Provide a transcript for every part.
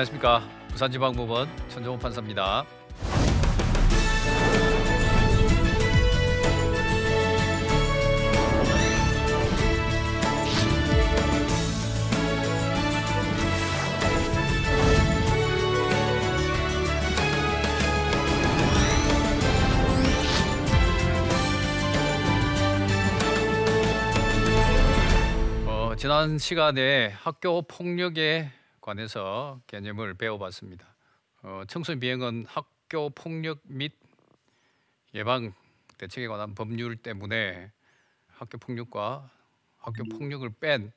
안녕하십니까 부산지방법원 천정호 판사입니다. 어, 지난 시간에 학교 폭력에 관해서 개념을 배워봤습니다. 어, 청소년 비행은 학교 폭력 및 예방 대책에 관한 법률 때문에 학교 폭력과 학교 폭력을 뺀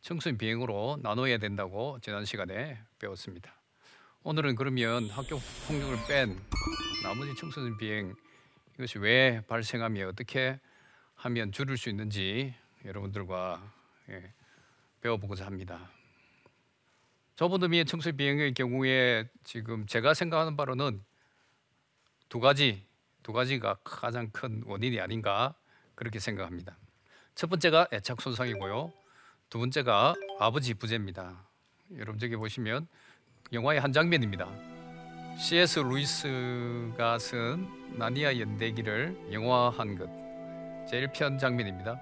청소년 비행으로 나눠야 된다고 지난 시간에 배웠습니다. 오늘은 그러면 학교 폭력을 뺀 나머지 청소년 비행 이것이 왜 발생하며 어떻게 하면 줄일 수 있는지 여러분들과 예, 배워보고자 합니다. 저번 의미의 청소년 비행의 경우에 지금 제가 생각하는 바로는 두 가지 두 가지가 가장 큰 원인이 아닌가 그렇게 생각합니다. 첫 번째가 애착 손상이고요. 두 번째가 아버지 부재입니다. 여러분 저기 보시면 영화의 한 장면입니다. C.S. 루이스가 쓴 나니아 연대기를 영화한 것 제일 편 장면입니다.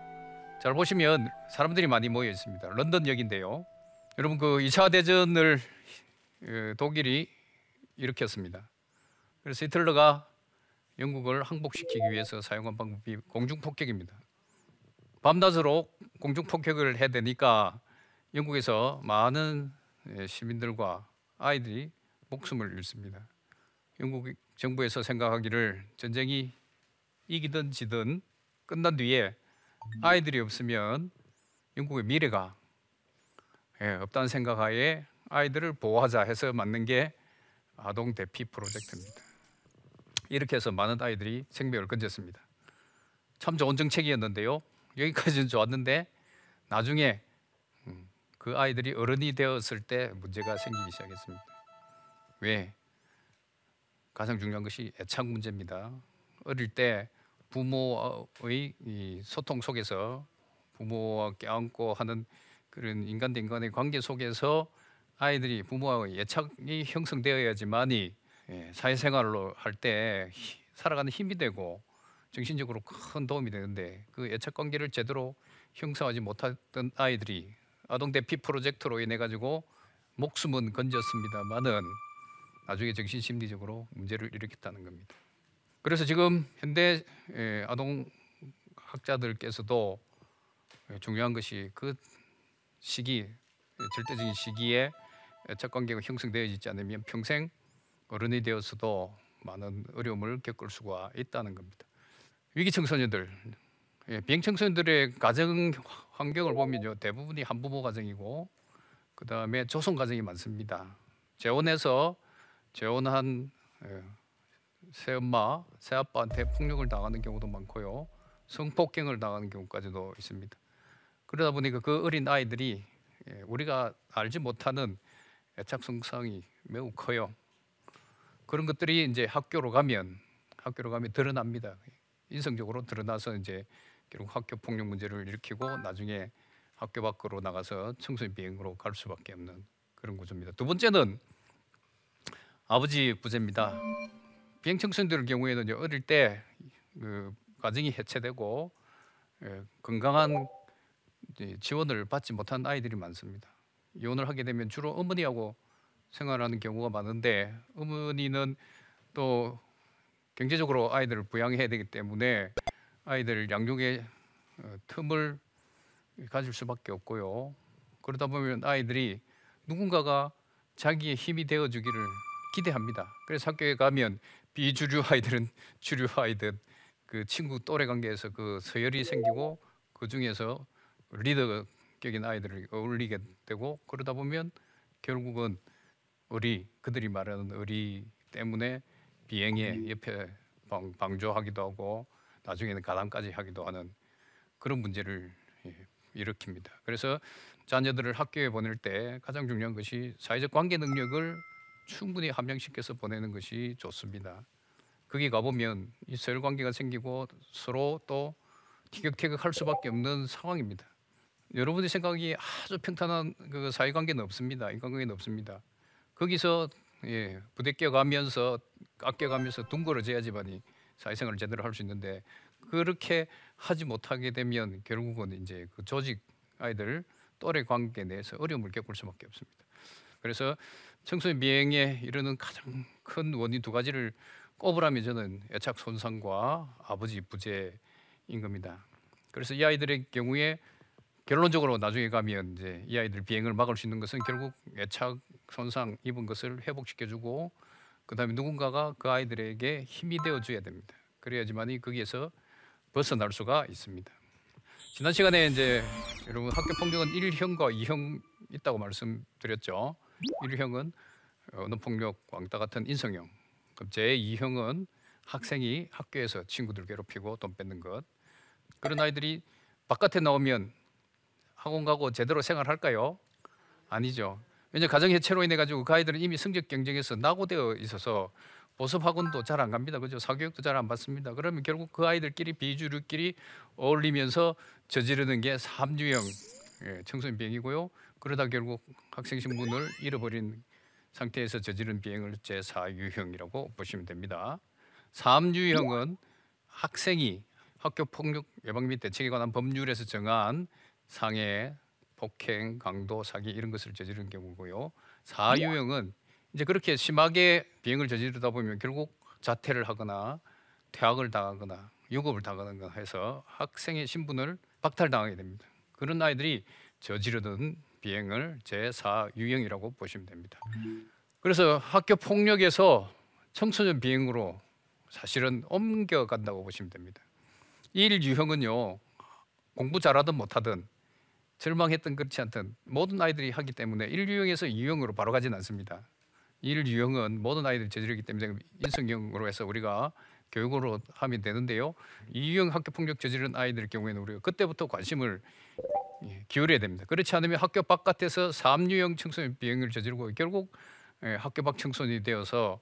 잘 보시면 사람들이 많이 모여 있습니다. 런던역인데요. 여러분 그 2차 대전을 어, 독일이 일으켰습니다. 그래서 히틀러가 영국을 항복시키기 위해서 사용한 방법이 공중 폭격입니다. 밤낮으로 공중 폭격을 해야 되니까 영국에서 많은 예, 시민들과 아이들이 목숨을 잃습니다. 영국 정부에서 생각하기를 전쟁이 이기든 지든 끝난 뒤에 아이들이 없으면 영국의 미래가 예, 없다는 생각하에 아이들을 보호하자 해서 만든 게 아동 대피 프로젝트입니다. 이렇게 해서 많은 아이들이 생명을 건졌습니다. 참 좋은 정책이었는데요. 여기까지는 좋았는데 나중에 음, 그 아이들이 어른이 되었을 때 문제가 생기기 시작했습니다. 왜? 가장 중요한 것이 애착 문제입니다. 어릴 때 부모의 이 소통 속에서 부모와 껴안고 하는 그런 인간 대 인간의 관계 속에서 아이들이 부모와의 애착이 형성되어야지만이 예, 사회생활을 할때 살아가는 힘이 되고 정신적으로 큰 도움이 되는데 그 애착 관계를 제대로 형성하지 못했던 아이들이 아동 대피 프로젝트로 인해 가지고 목숨은 건졌습니다만은 나중에 정신 심리적으로 문제를 일으켰다는 겁니다. 그래서 지금 현대 예, 아동 학자들께서도 예, 중요한 것이 그 시기 절대적인 시기에 애착 관계가 형성되어지지 않으면 평생 어른이 되어서도 많은 어려움을 겪을 수가 있다는 겁니다. 위기 청소년들, 예, 비행 청소년들의 가정 환경을 보면요 대부분이 한부모 가정이고 그 다음에 조성 가정이 많습니다. 재혼해서 재혼한 예, 새엄마, 새아빠한테 폭력을 당하는 경우도 많고요, 성폭행을 당하는 경우까지도 있습니다. 그러다 보니까 그 어린 아이들이 예, 우리가 알지 못하는 애착 성상이 매우 커요. 그런 것들이 이제 학교로 가면 학교로 가면 드러납니다. 인성적으로 드러나서 이제 결국 학교 폭력 문제를 일으키고 나중에 학교 밖으로 나가서 청소년 비행으로 갈 수밖에 없는 그런 구조입니다. 두 번째는 아버지 부재입니다. 비행 청소년들 경우에는 어릴 때 그 가정이 해체되고 예, 건강한 지원을 받지 못한 아이들이 많습니다. 이혼을 하게 되면 주로 어머니하고 생활하는 경우가 많은데 어머니는 또 경제적으로 아이들을 부양해야 되기 때문에 아이들 양육의 어, 틈을 가질 수밖에 없고요. 그러다 보면 아이들이 누군가가 자기의 힘이 되어 주기를 기대합니다. 그래서 학교에 가면 비주류 아이들은 주류 아이들 그 친구 또래 관계에서 그 서열이 생기고 그 중에서 리더격인 아이들을 어울리게 되고 그러다 보면 결국은 의리 그들이 말하는 의리 때문에 비행에 옆에 방, 방조하기도 하고 나중에는 가담까지 하기도 하는 그런 문제를 예, 일으킵니다. 그래서 자녀들을 학교에 보낼 때 가장 중요한 것이 사회적 관계 능력을 충분히 함양시켜서 보내는 것이 좋습니다. 거기 가보면 이 서열 관계가 생기고 서로 또 티격태격할 수밖에 없는 상황입니다. 여러분의 생각이 아주 평탄한 그 사회관계는 없습니다. 인간관계는 없습니다. 거기서 예, 부대 껴가면서 깎여가면서 둥그러져야지만이 사회생활을 제대로 할 수 있는데 그렇게 하지 못하게 되면 결국은 이제 그 조직 아이들 또래 관계 내에서 어려움을 겪을 수밖에 없습니다. 그래서 청소년 미행에 이르는 가장 큰 원인 두 가지를 꼽으라면 저는 애착 손상과 아버지 부재인 겁니다. 그래서 이 아이들의 경우에 결론적으로 나중에 가면 이제 이 아이들 비행을 막을 수 있는 것은 결국 애착 손상 입은 것을 회복시켜주고 그다음에 누군가가 그 아이들에게 힘이 되어 줘야 됩니다. 그래야지만이 거기에서 벗어날 수가 있습니다. 지난 시간에 이제 여러분 학교 폭력은 1형과 2형 있다고 말씀드렸죠. 1형은 언어 폭력, 왕따 같은 인성형. 그럼 제 2형은 학생이 학교에서 친구들 괴롭히고 돈 뺏는 것. 그런 아이들이 바깥에 나오면 학원 가고 제대로 생활할까요? 아니죠. 왜냐 가정 해체로 인해 가지고 그 아이들은 이미 성적 경쟁에서 낙오되어 있어서 보습 학원도 잘 안 갑니다. 그죠? 사교육도 잘 안 받습니다. 그러면 결국 그 아이들끼리 비주류끼리 어울리면서 저지르는 게 삼주형 예, 청소년 비행이고요. 그러다 결국 학생 신분을 잃어버린 상태에서 저지른 비행을 제4유형이라고 보시면 됩니다. 삼주형은 학생이 학교 폭력 예방 및 대책에 관한 법률에서 정한 상해, 폭행, 강도, 사기 이런 것을 저지른 경우고요. 사유형은 이제 그렇게 심하게 비행을 저지르다 보면 결국 자퇴를 하거나 퇴학을 당하거나 유급을 당하거나 해서 학생의 신분을 박탈당하게 됩니다. 그런 아이들이 저지르는 비행을 제4유형이라고 보시면 됩니다. 그래서 학교 폭력에서 청소년 비행으로 사실은 옮겨간다고 보시면 됩니다. 1유형은요 공부 잘하든 못하든 절망했던 그렇지 않든 모든 아이들이 하기 때문에 1유형에서 2유형으로 바로 가진 않습니다. 1유형은 모든 아이들이 저지르기 때문에 인성형으로 해서 우리가 교육으로 하면 되는데요. 2유형 학교 폭력 저지른 아이들 경우에는 우리가 그때부터 관심을 예, 기울여야 됩니다. 그렇지 않으면 학교 바깥에서 3유형 청소년 비행을 저지르고 결국 예, 학교 밖 청소년이 되어서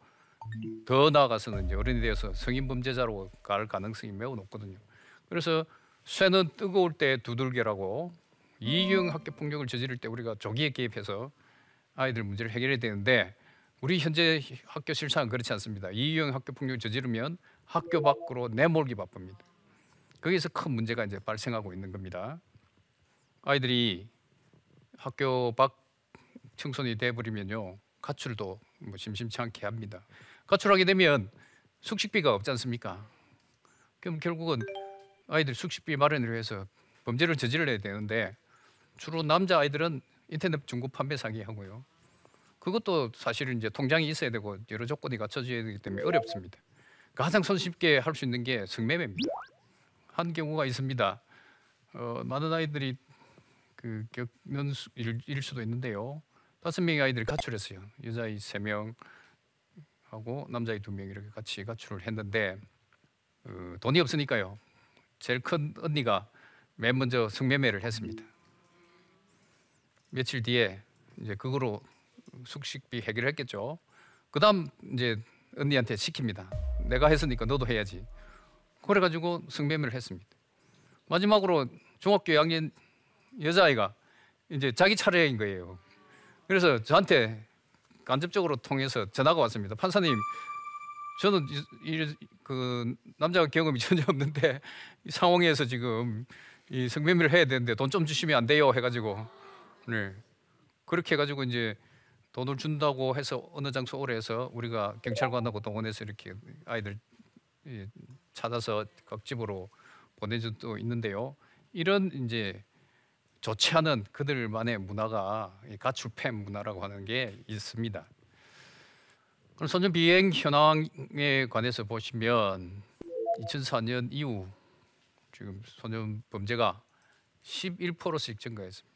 더 나아가서는 이제 어른이 되어서 성인 범죄자로 갈 가능성이 매우 높거든요. 그래서 쇠는 뜨거울 때 두들겨라고 이형 학교 폭력을 저지를 때 우리가 조기에 개입해서 아이들 문제를 해결해야 되는데 우리 현재 학교 실상은 그렇지 않습니다. 이형 학교 폭력을 저지르면 학교 밖으로 내몰기 바쁩니다. 거기서 큰 문제가 이제 발생하고 있는 겁니다. 아이들이 학교 밖 청소년이 돼버리면요 가출도 뭐 심심치 않게 합니다. 가출하게 되면 숙식비가 없지 않습니까? 그럼 결국은 아이들 숙식비 마련을 위해서 범죄를 저질러야 되는데 주로 남자 아이들은 인터넷 중고 판매 사기 하고요. 그것도 사실은 이제 통장이 있어야 되고 여러 조건이 갖춰져야 되기 때문에 어렵습니다. 가장 손쉽게 할 수 있는 게 성매매입니다. 한 경우가 있습니다. 어, 많은 아이들이 그 겪는 수, 일, 일 수도 있는데요. 다섯 명의 아이들이 가출했어요. 여자아이 세 명 하고 남자아이 두 명 이렇게 같이 가출을 했는데 어, 돈이 없으니까요. 제일 큰 언니가 맨 먼저 성매매를 했습니다. 며칠 뒤에 이제 그거로 숙식비 해결을 했겠죠. 그다음 이제 언니한테 시킵니다. 내가 했으니까 너도 해야지. 그래가지고 성매매를 했습니다. 마지막으로 중학교 2학년 여자아이가 이제 자기 차례인 거예요. 그래서 저한테 간접적으로 통해서 전화가 왔습니다. 판사님, 저는 이, 그 남자 경험이 전혀 없는데 이 상황에서 지금 이 성매매를 해야 되는데 돈 좀 주시면 안 돼요 해가지고 네 그렇게 해가지고 이제 돈을 준다고 해서 어느 장소 오래 해서 우리가 경찰관하고 동원해서 이렇게 아이들 찾아서 각 집으로 보내준 도 있는데요. 이런 이제 좋지 않은 그들만의 문화가 가출팸 문화라고 하는 게 있습니다. 그럼 소년 비행 현황에 관해서 보시면 2004년 이후 지금 소년 범죄가 11%씩 증가했습니다.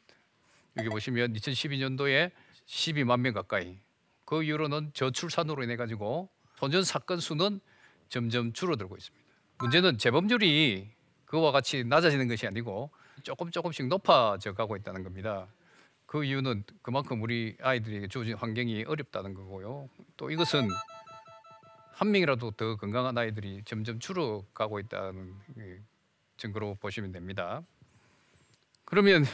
여기 보시면 2012년도에 12만 명 가까이 그 이후로는 저출산으로 인해 가지고 소년 사건 수는 점점 줄어들고 있습니다. 문제는 재범률이 그와 같이 낮아지는 것이 아니고 조금 조금씩 높아져 가고 있다는 겁니다. 그 이유는 그만큼 우리 아이들에게 주어진 환경이 어렵다는 거고요. 또 이것은 한 명이라도 더 건강한 아이들이 점점 줄어가고 있다는 증거로 보시면 됩니다. 그러면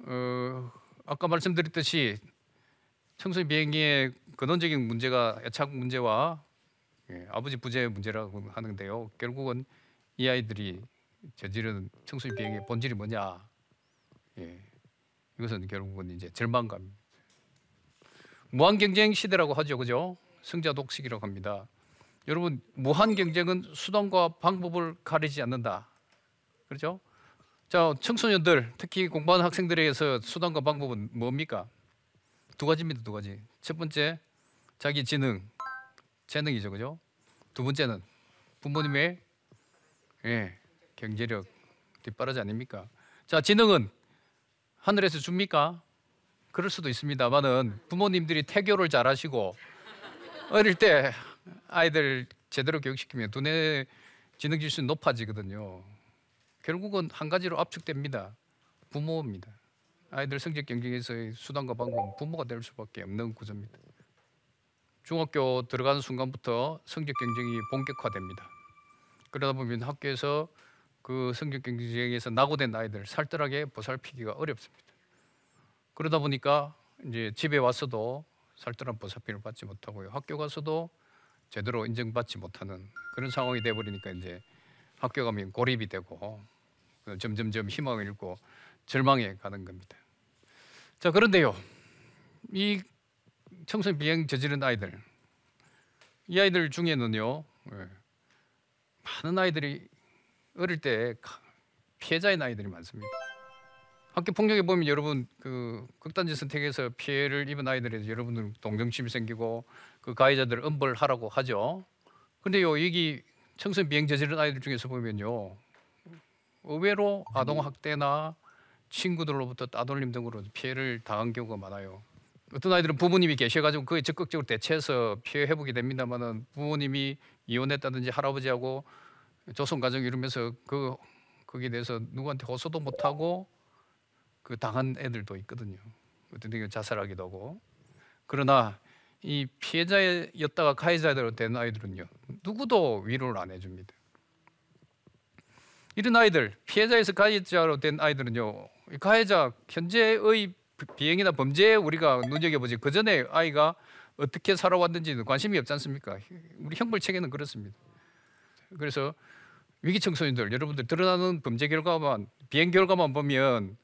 어, 아까 말씀드렸듯이 청소년 비행기에 근원적인 문제가 애착 문제와 예, 아버지 부재 문제라고 하는데요. 결국은 이 아이들이 저지른 청소년 비행의 본질이 뭐냐? 예, 이것은 결국은 이제 절망감. 무한 경쟁 시대라고 하죠, 그죠? 승자 독식이라고 합니다. 여러분 무한 경쟁은 수단과 방법을 가리지 않는다. 그렇죠? 자, 청소년들 특히 공부하는 학생들에게서 수단과 방법은 뭡니까? 두 가지입니다. 두 가지. 첫 번째 자기 지능, 재능이죠, 그죠? 두 번째는 부모님의 예, 경제력 뒷바라지 아닙니까? 자, 지능은 하늘에서 줍니까? 그럴 수도 있습니다만은 부모님들이 태교를 잘하시고 어릴 때 아이들 제대로 교육시키면 두뇌 지능 지수는 높아지거든요. 결국은 한 가지로 압축됩니다. 부모입니다. 아이들 성적 경쟁에서의 수단과 방법은 부모가 될 수밖에 없는 구조입니다. 중학교 들어가는 순간부터 성적 경쟁이 본격화됩니다. 그러다 보면 학교에서 그 성적 경쟁에서 낙오된 아이들 살뜰하게 보살피기가 어렵습니다. 그러다 보니까 이제 집에 와서도 살뜰한 보살핌을 받지 못하고요. 학교 가서도 제대로 인정받지 못하는 그런 상황이 돼 버리니까 이제 학교 가면 고립이 되고 점점점 희망을 잃고 절망에 가는 겁니다. 자 그런데요, 이 청소년 비행 저지른 아이들, 이 아이들 중에는요, 예, 많은 아이들이 어릴 때 피해자인 아이들이 많습니다. 학교 폭력에 보면 여러분 그 극단지 선택에서 피해를 입은 아이들에 여러분들 동정심이 생기고 그 가해자들 엄벌하라고 하죠. 근데요 여기 청소년 비행 저지른 아이들 중에서 보면요 의외로 아동 학대나 친구들로부터 따돌림 등으로 피해를 당한 경우가 많아요. 어떤 아이들은 부모님이 계셔가지고 그에 적극적으로 대처해서 피해 회복이 됩니다만은 부모님이 이혼했다든지 할아버지하고 조선 가정 이루면서 그 거기에 대해서 누구한테 호소도 못하고 그 당한 애들도 있거든요. 어떤 경우 자살하기도 하고. 그러나 이 피해자였다가 가해자로 된 아이들은요 누구도 위로를 안 해줍니다. 이런 아이들 피해자에서 가해자로 된 아이들은요 가해자 현재의 비행이나 범죄에 우리가 눈여겨보지 그 전에 아이가 어떻게 살아왔는지는 관심이 없지 않습니까? 우리 형벌 체계는 그렇습니다. 그래서 위기 청소년들 여러분들 드러나는 범죄 결과만 비행 결과만 보면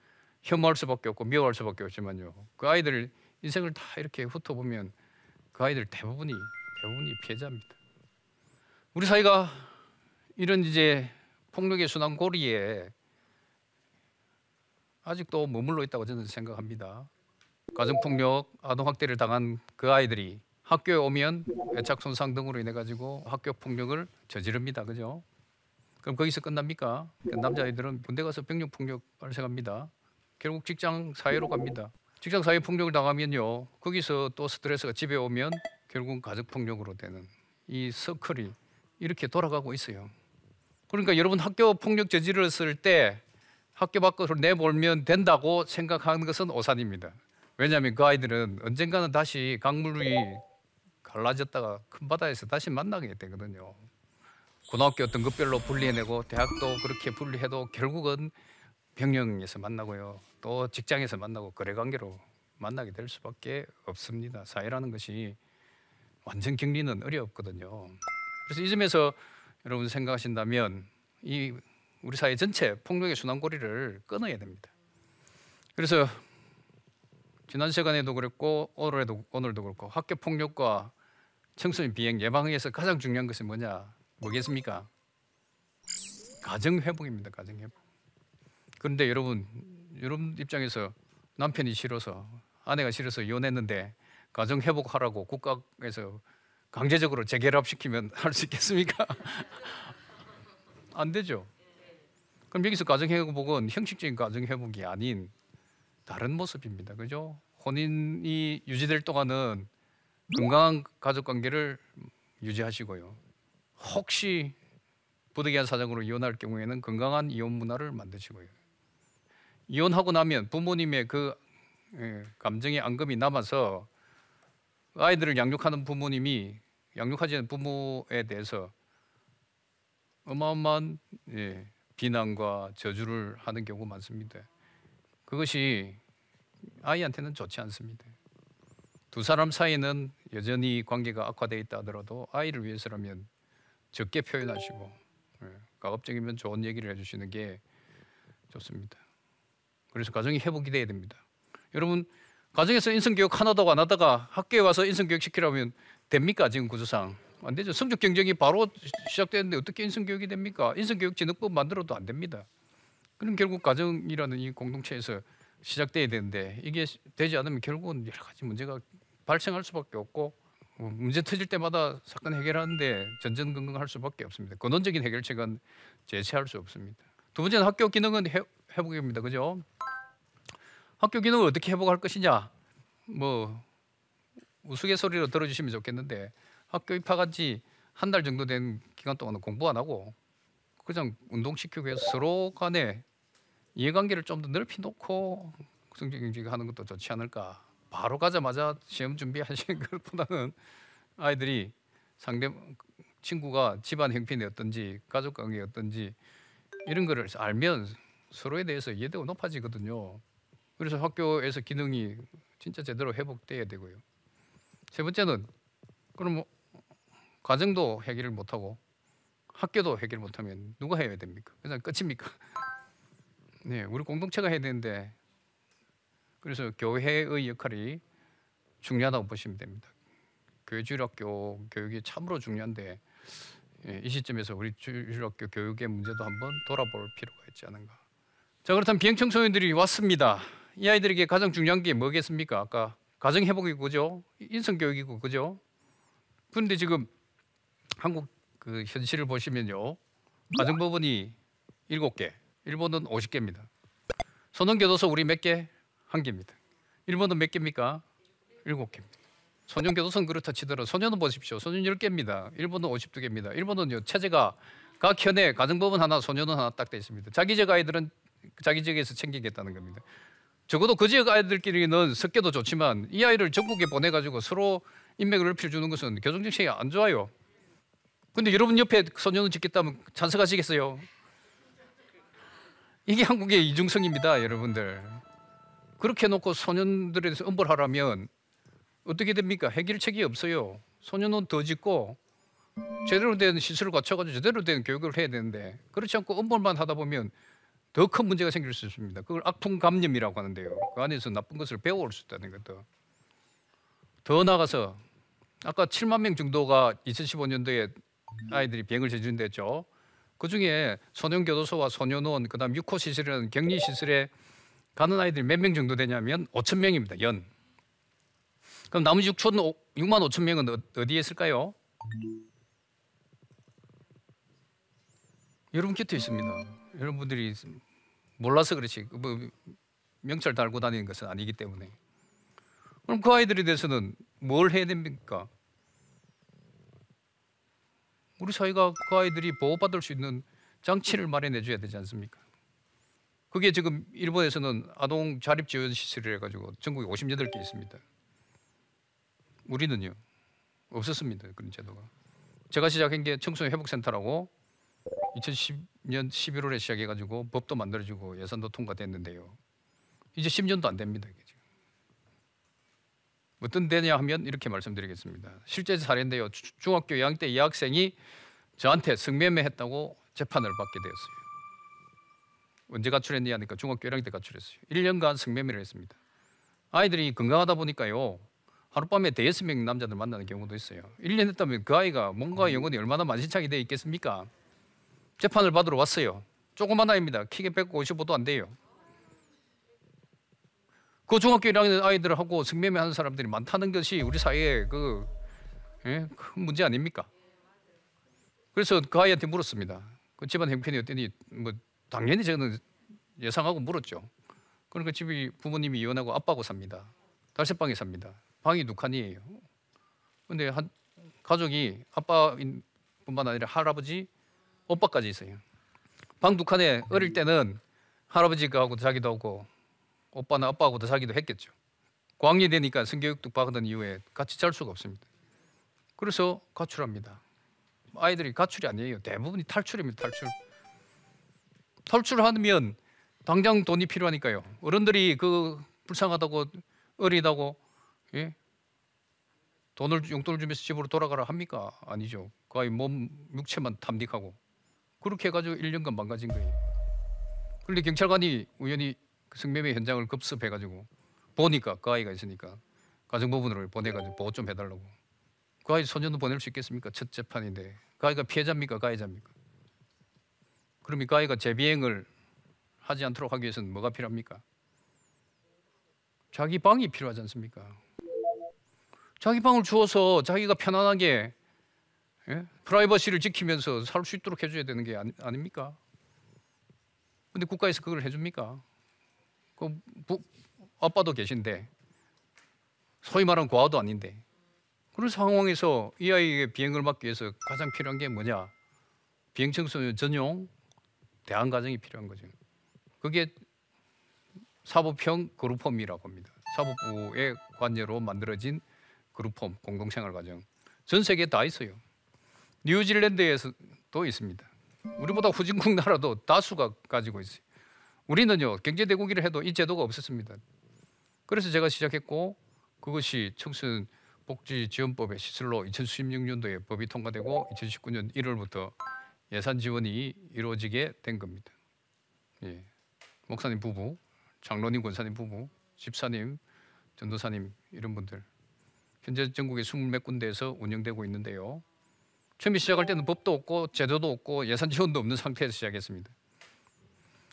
혐오할 수밖에 없고 미워할 수밖에 없지만요. 그 아이들 인생을 다 이렇게 훑어보면 그 아이들 대부분이 대부분이 피해자입니다. 우리 사회가 이런 이제 폭력의 순환 고리에 아직도 머물러 있다고 저는 생각합니다. 가정폭력, 아동학대를 당한 그 아이들이 학교에 오면 애착 손상 등으로 인해 가지고 학교 폭력을 저지릅니다. 그죠? 그럼 거기서 끝납니까? 그 남자아이들은 군대 가서 병력 폭력 발생합니다. 결국 직장 사회로 갑니다. 직장 사회 폭력을 당하면요. 거기서 또 스트레스가 집에 오면 결국 가족 폭력으로 되는 이 서클이 이렇게 돌아가고 있어요. 그러니까 여러분 학교 폭력 저질렀을 때 학교 밖으로 내몰면 된다고 생각하는 것은 오산입니다. 왜냐하면 그 아이들은 언젠가는 다시 강물이 갈라졌다가 큰 바다에서 다시 만나게 되거든요. 고등학교 등급별로 분리해내고 대학도 그렇게 분리해도 결국은 병영에서 만나고요. 또 직장에서 만나고 거래 관계로 만나게 될 수밖에 없습니다. 사회라는 것이 완전 격리는 어렵거든요. 그래서 이 점에서 여러분 생각하신다면 이 우리 사회 전체 폭력의 순환고리를 끊어야 됩니다. 그래서 지난 시간에도 그랬고 오늘에도 오늘도 그렇고 학교 폭력과 청소년 비행 예방에서 가장 중요한 것은 뭐냐? 뭐겠습니까? 가정 회복입니다. 가정 회복. 그런데 여러분 여러분 입장에서 남편이 싫어서 아내가 싫어서 이혼했는데 가정 회복하라고 국가에서 강제적으로 재결합시키면 할 수 있겠습니까? 안 되죠. 그럼 여기서 가정 회복은 형식적인 가정 회복이 아닌 다른 모습입니다. 그죠? 혼인이 유지될 동안은 건강한 가족 관계를 유지하시고요. 혹시 부득이한 사정으로 이혼할 경우에는 건강한 이혼 문화를 만드시고요. 이혼하고 나면 부모님의 그 예, 감정의 앙금이 남아서 아이들을 양육하는 부모님이 양육하지 않은 부모에 대해서 어마어마한 예, 비난과 저주를 하는 경우가 많습니다. 그것이 아이한테는 좋지 않습니다. 두 사람 사이는 여전히 관계가 악화돼 있다 하더라도 아이를 위해서라면 적게 표현하시고 예, 가급적이면 좋은 얘기를 해주시는 게 좋습니다. 그래서 가정이 회복이 돼야 됩니다. 여러분 가정에서 인성교육 하나도 안 하다가 학교에 와서 인성교육 시키라면 됩니까 지금 구조상 안 되죠. 성적 경쟁이 바로 시작되는데 어떻게 인성교육이 됩니까? 인성교육 진흥법 만들어도 안 됩니다. 그럼 결국 가정이라는 이 공동체에서 시작돼야 되는데 이게 되지 않으면 결국은 여러 가지 문제가 발생할 수밖에 없고 어, 문제 터질 때마다 사건 해결하는데 전전긍긍할 수밖에 없습니다. 근원적인 해결책은 제시할 수 없습니다. 두 번째는 학교 기능은 회, 회복입니다. 그죠? 학교 기능을 어떻게 회복할 것이냐? 뭐 우스갯소리로 들어주시면 좋겠는데 학교 입학한 지 한 달 정도 된 기간 동안은 공부 안 하고 그냥 운동시키고 해서 서로 간에 이해관계를 좀 더 넓히 놓고 성적 경쟁하는 것도 좋지 않을까. 바로 가자마자 시험 준비하시는 것보다는 아이들이 상대 친구가 집안 형편이 어떤지 가족 관계 어떤지 이런 거를 알면 서로에 대해서 이해도가 높아지거든요. 그래서 학교에서 기능이 진짜 제대로 회복돼야 되고요. 세 번째는 그럼 뭐 가정도 해결을 못하고 학교도 해결 못하면 누가 해야 됩니까? 그냥 끝입니까? 네, 우리 공동체가 해야 되는데 그래서 교회의 역할이 중요하다고 보시면 됩니다. 교회주일학교 교육이 참으로 중요한데 예, 이 시점에서 우리 주일학교 교육의 문제도 한번 돌아볼 필요가 있지 않은가. 자 그렇다면 비행 청소년들이 왔습니다. 이 아이들에게 가장 중요한 게 뭐겠습니까? 아까 가정 회복이고 그죠? 인성 교육이고 그죠? 그런데 지금 한국 그 현실을 보시면요. 가정 법원이 일곱 개, 일본은 50개입니다. 소년 교도소 우리 몇 개? 한 개입니다. 일본은 몇 개입니까? 일곱 개입니다. 소년 교도소는 그렇다 치더라도 소년은 보십시오. 소년 10개입니다. 일본은 52개입니다. 일본은요. 체제가 각 현에 가정법원 하나, 소년원 하나 딱 돼 있습니다. 자기 지역 아이들은 자기 지역에서 챙기겠다는 겁니다. 적어도 그 지역 아이들끼리는 섞여도 좋지만 이 아이를 전국에 보내가지고 서로 인맥을 넓혀주는 것은 교정정책이 안 좋아요. 근데 여러분 옆에 소년원 짓겠다면 찬성하시겠어요? 이게 한국의 이중성입니다, 여러분들. 그렇게 놓고 소년들에 대해서 엄벌하라면 어떻게 됩니까? 해결책이 없어요. 소년원 더 짓고 제대로 된 시설을 갖춰가지고 제대로 된 교육을 해야 되는데 그렇지 않고 엄벌만 하다 보면 더 큰 문제가 생길 수 있습니다. 그걸 악풍 감염이라고 하는데요. 그 안에서 나쁜 것을 배워올 수 있다는 것도. 더 나가서 아까 7만 명 정도가 2015년도에 아이들이 비행을 제준됐죠. 그 중에 소년교도소와 소년원, 그다음 육호 시설이라는 격리 시설에 가는 아이들이 몇 명 정도 되냐면 5천 명입니다. 연. 그럼 나머지 6천 6만 5천 명은 어- 어디에 있을까요? 여러분 곁에 있습니다. 여러분들이 몰라서 그렇지 뭐 명찰 달고 다니는 것은 아니기 때문에 그럼 그 아이들에 대해서는 뭘 해야 됩니까? 우리 사회가 그 아이들이 보호받을 수 있는 장치를 마련해 줘야 되지 않습니까? 그게 지금 일본에서는 아동 자립 지원 시설을 해가지고 전국에 58개 있습니다. 우리는요 없었습니다 그런 제도가. 제가 시작한 게 청소년 회복센터라고 2010년 11월에 시작해가지고 법도 만들어지고 예산도 통과됐는데요. 이제 10년도 안 됩니다. 이게 지금. 어떤 데냐 하면 이렇게 말씀드리겠습니다. 실제 사례인데요. 주- 중학교 2학년 때 이 학생이 저한테 성매매했다고 재판을 받게 되었어요. 언제 가출했냐 하니까 중학교 1학년 때 가출했어요. 1년간 성매매를 했습니다. 아이들이 건강하다 보니까요. 하룻밤에 대여섯 명 남자들 만나는 경우도 있어요. 1년 했다면 그 아이가 몸과 영혼이 얼마나 만신창이 되어 있겠습니까? 재판을 받으러 왔어요. 조그만 아이입니다. 키가 155도 안 돼요. 그 중학교 1학년 아이들하고 성매매 하는 사람들이 많다는 것이 우리 사회의 그 예? 큰 문제 아닙니까? 그래서 그 아이한테 물었습니다. 그 집안 형편이 어떠니? 뭐 당연히 저는 예상하고 물었죠. 그러니까 집이 부모님이 이혼하고 아빠하고 삽니다. 달새방에 삽니다. 방이 두 칸이에요. 근데 한 가족이 아빠뿐만 아니라 할아버지, 오빠까지 있어요. 방 두 칸에 어릴 때는 할아버지가 하고 자기도 하고 오빠는 아빠하고도 자기도 했겠죠. 고학년이 되니까 성교육도 받은 이후에 같이 잘 수가 없습니다. 그래서 가출합니다. 아이들이 가출이 아니에요. 대부분이 탈출입니다. 탈출. 탈출하면 당장 돈이 필요하니까요. 어른들이 그 불쌍하다고 어리다고 예? 돈을 용돈을 주면서 집으로 돌아가라 합니까? 아니죠. 그 아이 몸 육체만 탐닉하고 그렇게 해가지고 1년간 망가진 거예요. 그런데 경찰관이 우연히 그 성매매 현장을 급습해가지고 보니까 그 아이가 있으니까 가정법원으로 보내가지고 보호 좀 해달라고. 그 아이 소년도 보낼 수 있겠습니까? 첫 재판인데 그 아이가 피해자입니까? 가해자입니까? 그럼 그 아이가 재비행을 하지 않도록 하기 위해서는 뭐가 필요합니까? 자기 방이 필요하지 않습니까? 자기 방을 주어서 자기가 편안하게 예? 프라이버시를 지키면서 살 수 있도록 해줘야 되는 게 아니, 아닙니까? 근데 국가에서 그걸 해줍니까? 그 부, 아빠도 계신데 소위 말하는 고아도 아닌데 그런 상황에서 이 아이에게 비행을 막기 위해서 가장 필요한 게 뭐냐? 비행 청소년 전용 대안 과정이 필요한 거죠. 그게 사법형 그룹홈이라고 합니다. 사법부의 관여로 만들어진 그룹홈 공동생활 과정. 전 세계에 다 있어요. 뉴질랜드에서도 있습니다. 우리보다 후진국 나라도 다수가 가지고 있어요. 우리는요 경제 대국이라 해도 이 제도가 없었습니다. 그래서 제가 시작했고 그것이 청소년 복지 지원법의 시설로 2016년도에 법이 통과되고 2019년 1월부터 예산 지원이 이루어지게 된 겁니다. 예. 목사님 부부, 장로님 권사님 부부, 집사님, 전도사님 이런 분들 현재 전국에 20몇 군데에서 운영되고 있는데요. 처음에 시작할 때는 법도 없고 제도도 없고 예산 지원도 없는 상태에서 시작했습니다.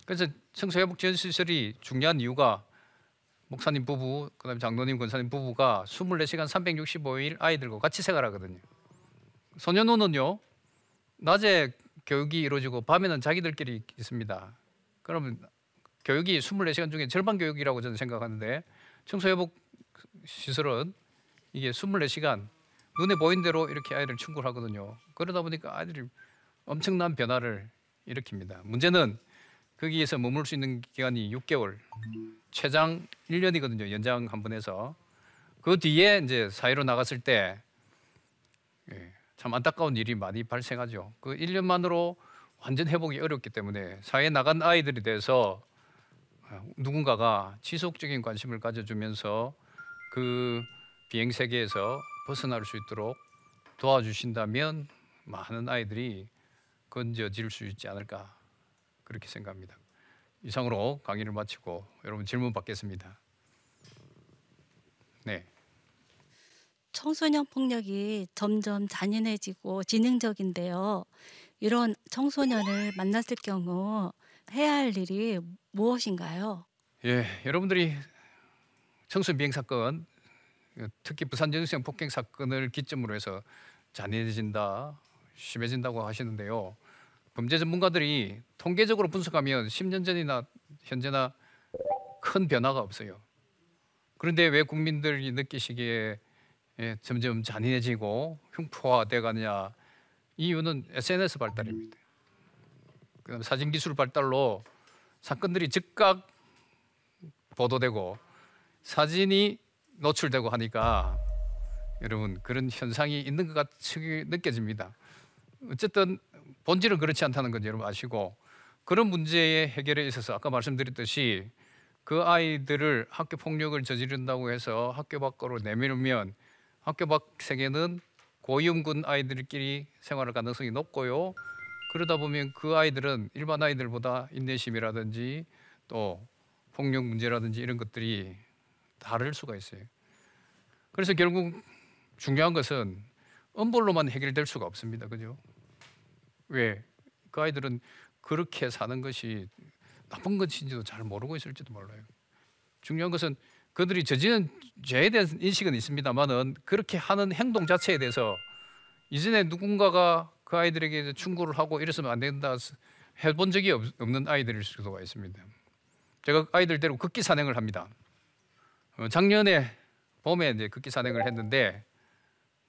그래서 청소회복지원시설이 중요한 이유가 목사님 부부, 그다음에 장로님, 권사님 부부가 24시간 365일 아이들과 같이 생활하거든요. 소년원은요 낮에 교육이 이루어지고 밤에는 자기들끼리 있습니다. 그러면 교육이 24시간 중에 절반 교육이라고 저는 생각하는데 청소회복 시설은 이게 24시간 눈에 보인 대로 이렇게 아이를 충고하거든요. 그러다 보니까 아이들이 엄청난 변화를 일으킵니다. 문제는 거기에서 머물 수 있는 기간이 6개월, 최장 1년이거든요. 연장 한 번 해서 그 뒤에 이제 사회로 나갔을 때참 예, 안타까운 일이 많이 발생하죠. 그 1년만으로 완전 회복이 어렵기 때문에 사회에 나간 아이들에 대해서 누군가가 지속적인 관심을 가져주면서 그 비행 세계에서 벗어날 수 있도록 도와주신다면 많은 아이들이 건져질 수 있지 않을까 그렇게 생각합니다. 이상으로 강의를 마치고 여러분 질문 받겠습니다. 네. 청소년 폭력이 점점 잔인해지고 지능적인데요. 이런 청소년을 만났을 경우 해야 할 일이 무엇인가요? 예, 여러분들이 청소년 비행 사건 특히 부산 전생 폭행 사건을 기점으로 해서 잔인해진다, 심해진다고 하시는데요. 범죄 전문가들이 통계적으로 분석하면 10년 전이나 현재나 큰 변화가 없어요. 그런데 왜 국민들이 느끼시기에 예, 점점 잔인해지고 흉포화돼 가느냐? 이유는 SNS 발달입니다. 그다음 사진 기술 발달로 사건들이 즉각 보도되고 사진이 노출되고 하니까 여러분 그런 현상이 있는 것 같이 느껴집니다. 어쨌든 본질은 그렇지 않다는 건 여러분 아시고 그런 문제의 해결에 있어서 아까 말씀드렸듯이 그 아이들을 학교 폭력을 저지른다고 해서 학교 밖으로 내밀면 학교 밖 세계는 고위험군 아이들끼리 생활할 가능성이 높고요. 그러다 보면 그 아이들은 일반 아이들보다 인내심이라든지 또 폭력 문제라든지 이런 것들이 다를 수가 있어요. 그래서 결국 중요한 것은 엄벌로만 해결될 수가 없습니다. 그죠? 왜? 그 아이들은 그렇게 사는 것이 나쁜 것인지도 잘 모르고 있을지도 몰라요. 중요한 것은 그들이 저지른 죄에 대한 인식은 있습니다만은 그렇게 하는 행동 자체에 대해서 이전에 누군가가 그 아이들에게 충고를 하고 이랬으면 안 된다 해본 적이 없는 아이들일 수도 있습니다. 제가 아이들 데리고 극기 산행을 합니다. 어, 작년에 봄에 이제 극기 산행을 했는데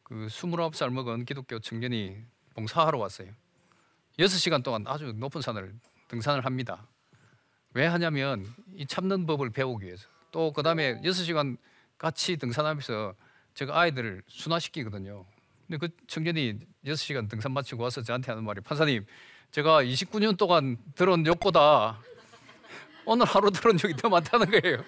그 29살 먹은 기독교 청년이 봉사하러 왔어요. 6시간 동안 아주 높은 산을 등산을 합니다. 왜 하냐면 이 참는 법을 배우기 위해서. 또 그다음에 6시간 같이 등산하면서 제가 아이들을 순화시키거든요. 근데 그 청년이 6시간 등산 마치고 와서 저한테 하는 말이 판사님 제가 29년 동안 들은 욕보다 오늘 하루 들은 욕이 더 많다는 거예요.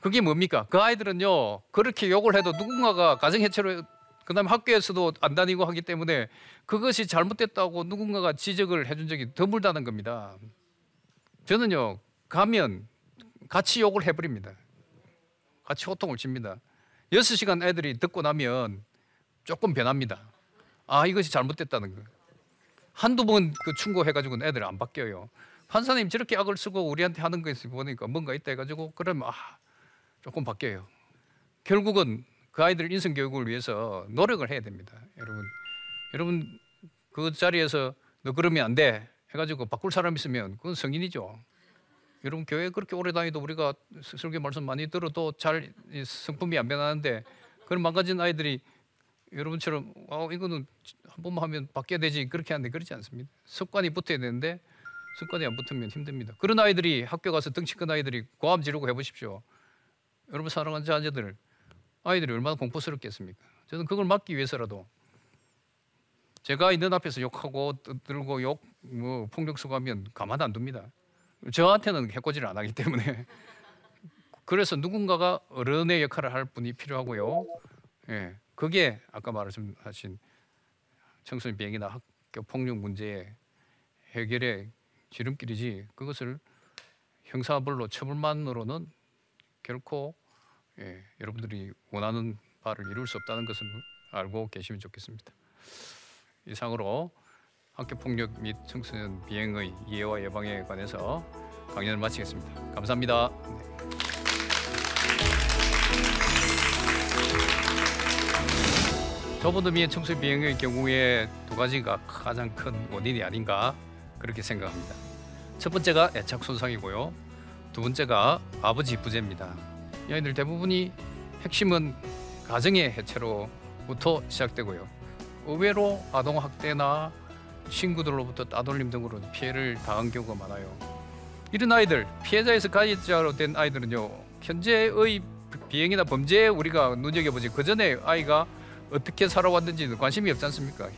그게 뭡니까? 그 아이들은요 그렇게 욕을 해도 누군가가 가정 해체로 그다음에 학교에서도 안 다니고 하기 때문에 그것이 잘못됐다고 누군가가 지적을 해준 적이 드물다는 겁니다. 저는요 가면 같이 욕을 해버립니다. 같이 호통을 칩니다. 여섯 시간 애들이 듣고 나면 조금 변합니다. 아 이것이 잘못됐다는 거. 한두 번 그 충고해가지고는 애들 안 바뀌어요. 판사님 저렇게 악을 쓰고 우리한테 하는 것을 보니까 뭔가 있다 해가지고 그러면 아 조금 바뀌어요. 결국은 그 아이들 인성 교육을 위해서 노력을 해야 됩니다. 여러분, 여러분 그 자리에서 너 그러면 안 돼 해가지고 바꿀 사람 있으면 그건 성인이죠. 여러분 교회 그렇게 오래 다니도 우리가 설교 말씀 많이 들어도 잘 성품이 안 변하는데 그런 망가진 아이들이 여러분처럼 어 이거는 한 번만 하면 바뀌어야 되지 그렇게 하는데 그렇지 않습니다. 습관이 붙어야 되는데 습관이 안 붙으면 힘듭니다. 그런 아이들이 학교 가서 덩치 큰 아이들이 고함 지르고 해보십시오. 여러분 사랑하는 자녀들 아이들이 얼마나 공포스럽겠습니까? 저는 그걸 막기 위해서라도 제가 있는 앞에서 욕하고 들고 욕 뭐 폭력 수고하면 가만 안 둡니다. 저한테는 해코지를 안 하기 때문에 그래서 누군가가 어른의 역할을 할 분이 필요하고요. 예, 그게 아까 말씀하신 청소년 비행이나 학교 폭력 문제의 해결의 지름길이지 그것을 형사벌로 처벌만으로는 결코 예, 여러분들이 원하는 바를 이룰 수 없다는 것을 알고 계시면 좋겠습니다. 이상으로 학교 폭력 및 청소년 비행의 이해와 예방에 관해서 강연을 마치겠습니다. 감사합니다. 저보드 및 청소년 비행의 경우에 두 가지가 가장 큰 원인이 아닌가 그렇게 생각합니다. 첫 번째가 애착 손상이고요. 두 번째가 아버지 부재입니다. 이 아이들 대부분이 핵심은 가정의 해체로부터 시작되고요. 의외로 아동 학대나 친구들로부터 따돌림 등으로 피해를 당한 경우가 많아요. 이런 아이들 피해자에서 가해자로 된 아이들은요 현재의 비행이나 범죄에 우리가 눈여겨보지 그 전에 아이가 어떻게 살아왔는지는 관심이 없지 않습니까?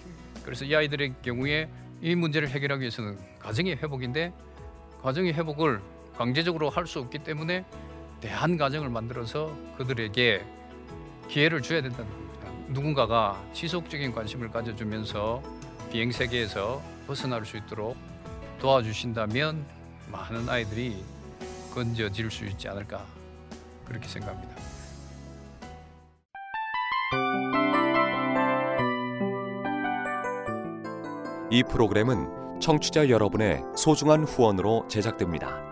그래서 이 아이들의 경우에 이 문제를 해결하기 위해서는 가정의 회복인데 가정의 회복을 강제적으로 할 수 없기 때문에 대한 가정을 만들어서 그들에게 기회를 줘야 된다는 겁니다. 누군가가 지속적인 관심을 가져주면서 비행 세계에서 벗어날 수 있도록 도와주신다면 많은 아이들이 건져질 수 있지 않을까 그렇게 생각합니다. 이 프로그램은 청취자 여러분의 소중한 후원으로 제작됩니다.